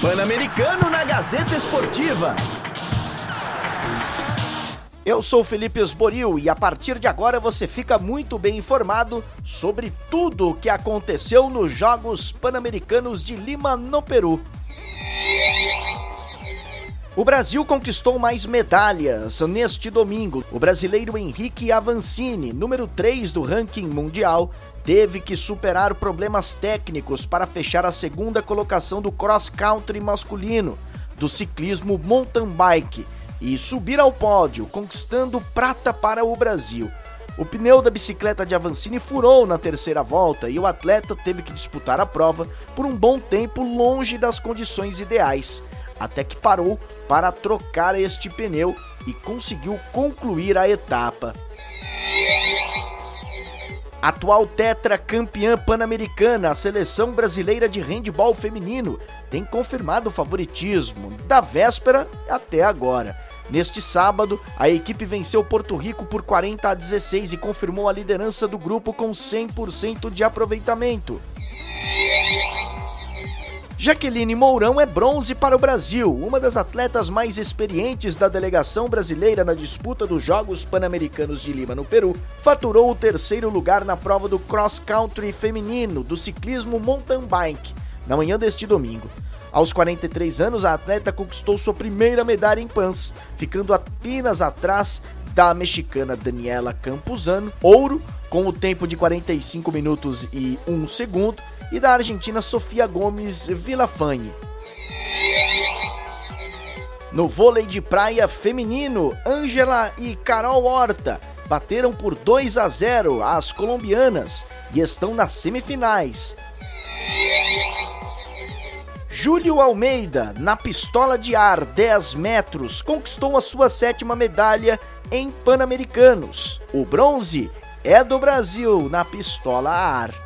Pan-Americano na Gazeta Esportiva. Eu sou Felipe Esboril e a partir de agora você fica muito bem informado sobre tudo o que aconteceu nos Jogos Pan-Americanos de Lima, no Peru. O Brasil conquistou mais medalhas neste domingo. O brasileiro Henrique Avancini, número 3 do ranking mundial, teve que superar problemas técnicos para fechar a segunda colocação do cross country masculino, do ciclismo mountain bike e subir ao pódio, conquistando prata para o Brasil. O pneu da bicicleta de Avancini furou na terceira volta e o atleta teve que disputar a prova por um bom tempo longe das condições ideais até que parou para trocar este pneu e conseguiu concluir a etapa. Atual tetra campeã pan-americana, a seleção brasileira de handebol feminino tem confirmado o favoritismo da véspera até agora. Neste sábado, a equipe venceu Porto Rico por 40 a 16 e confirmou a liderança do grupo com 100% de aproveitamento. Jaqueline Mourão é bronze para o Brasil, uma das atletas mais experientes da delegação brasileira na disputa dos Jogos Pan-Americanos de Lima, no Peru. Faturou o terceiro lugar na prova do cross country feminino do ciclismo mountain bike na manhã deste domingo. Aos 43 anos, a atleta conquistou sua primeira medalha em Pans, ficando apenas atrás da mexicana Daniela Campuzano, ouro, com o tempo de 45 minutos e 1 segundo, e da Argentina Sofia Gomes Villafañe. No vôlei de praia feminino, Ângela e Carol Horta bateram por 2 a 0 as colombianas e estão nas semifinais. Júlio Almeida, na pistola de ar 10 metros, conquistou a sua sétima medalha em Pan-Americanos. O bronze é do Brasil na pistola a ar.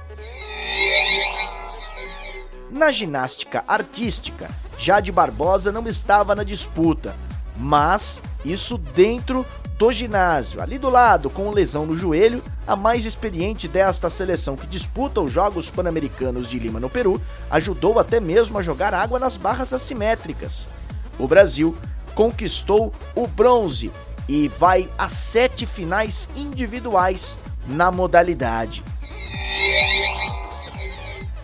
Na ginástica artística, Jade Barbosa não estava na disputa, mas isso dentro do ginásio, ali do lado, com lesão no joelho, a mais experiente desta seleção que disputa os Jogos Pan-Americanos de Lima no Peru, ajudou até mesmo a jogar água nas barras assimétricas. O Brasil conquistou o bronze e vai a sete finais individuais na modalidade.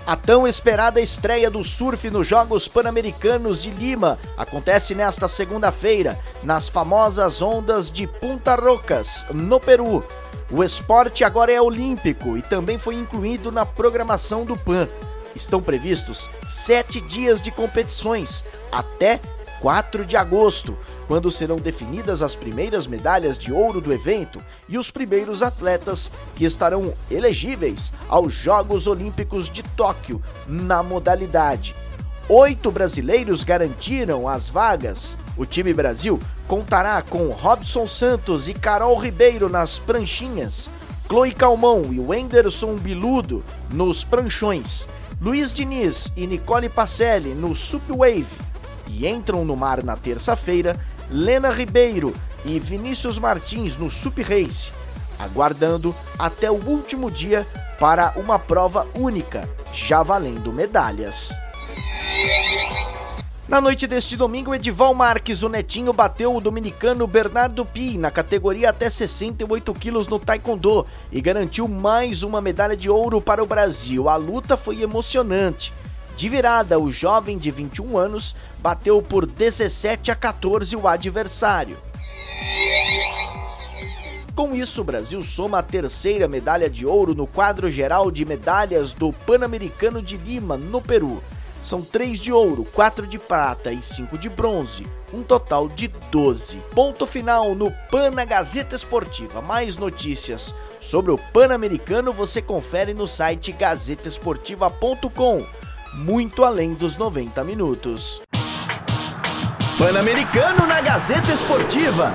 A tão esperada estreia do surf nos Jogos Pan-Americanos de Lima acontece nesta segunda-feira, nas famosas ondas de Punta Rocas, no Peru. O esporte agora é olímpico e também foi incluído na programação do PAN. Estão previstos sete dias de competições, até 4 de agosto, quando serão definidas as primeiras medalhas de ouro do evento e os primeiros atletas que estarão elegíveis aos Jogos Olímpicos de Tóquio na modalidade. Oito brasileiros garantiram as vagas. O time Brasil contará com Robson Santos e Carol Ribeiro nas pranchinhas, Chloe Calmon e Wenderson Biludo nos pranchões, Luiz Diniz e Nicole Pacelli no Supwave e entram no mar na terça-feira Lena Ribeiro e Vinícius Martins no Sup Race, aguardando até o último dia para uma prova única, já valendo medalhas. Na noite deste domingo, Edival Marques, o netinho, bateu o dominicano Bernardo Pi na categoria até 68 quilos no Taekwondo e garantiu mais uma medalha de ouro para o Brasil. A luta foi emocionante. De virada, o jovem de 21 anos bateu por 17 a 14 o adversário. Com isso, o Brasil soma a terceira medalha de ouro no quadro geral de medalhas do Pan-Americano de Lima, no Peru. São três de ouro, quatro de prata e cinco de bronze, um total de 12. Ponto final no Pan na Gazeta Esportiva. Mais notícias sobre o Pan-Americano você confere no site gazetesportiva.com muito além dos 90 minutos. Pan-Americano na Gazeta Esportiva.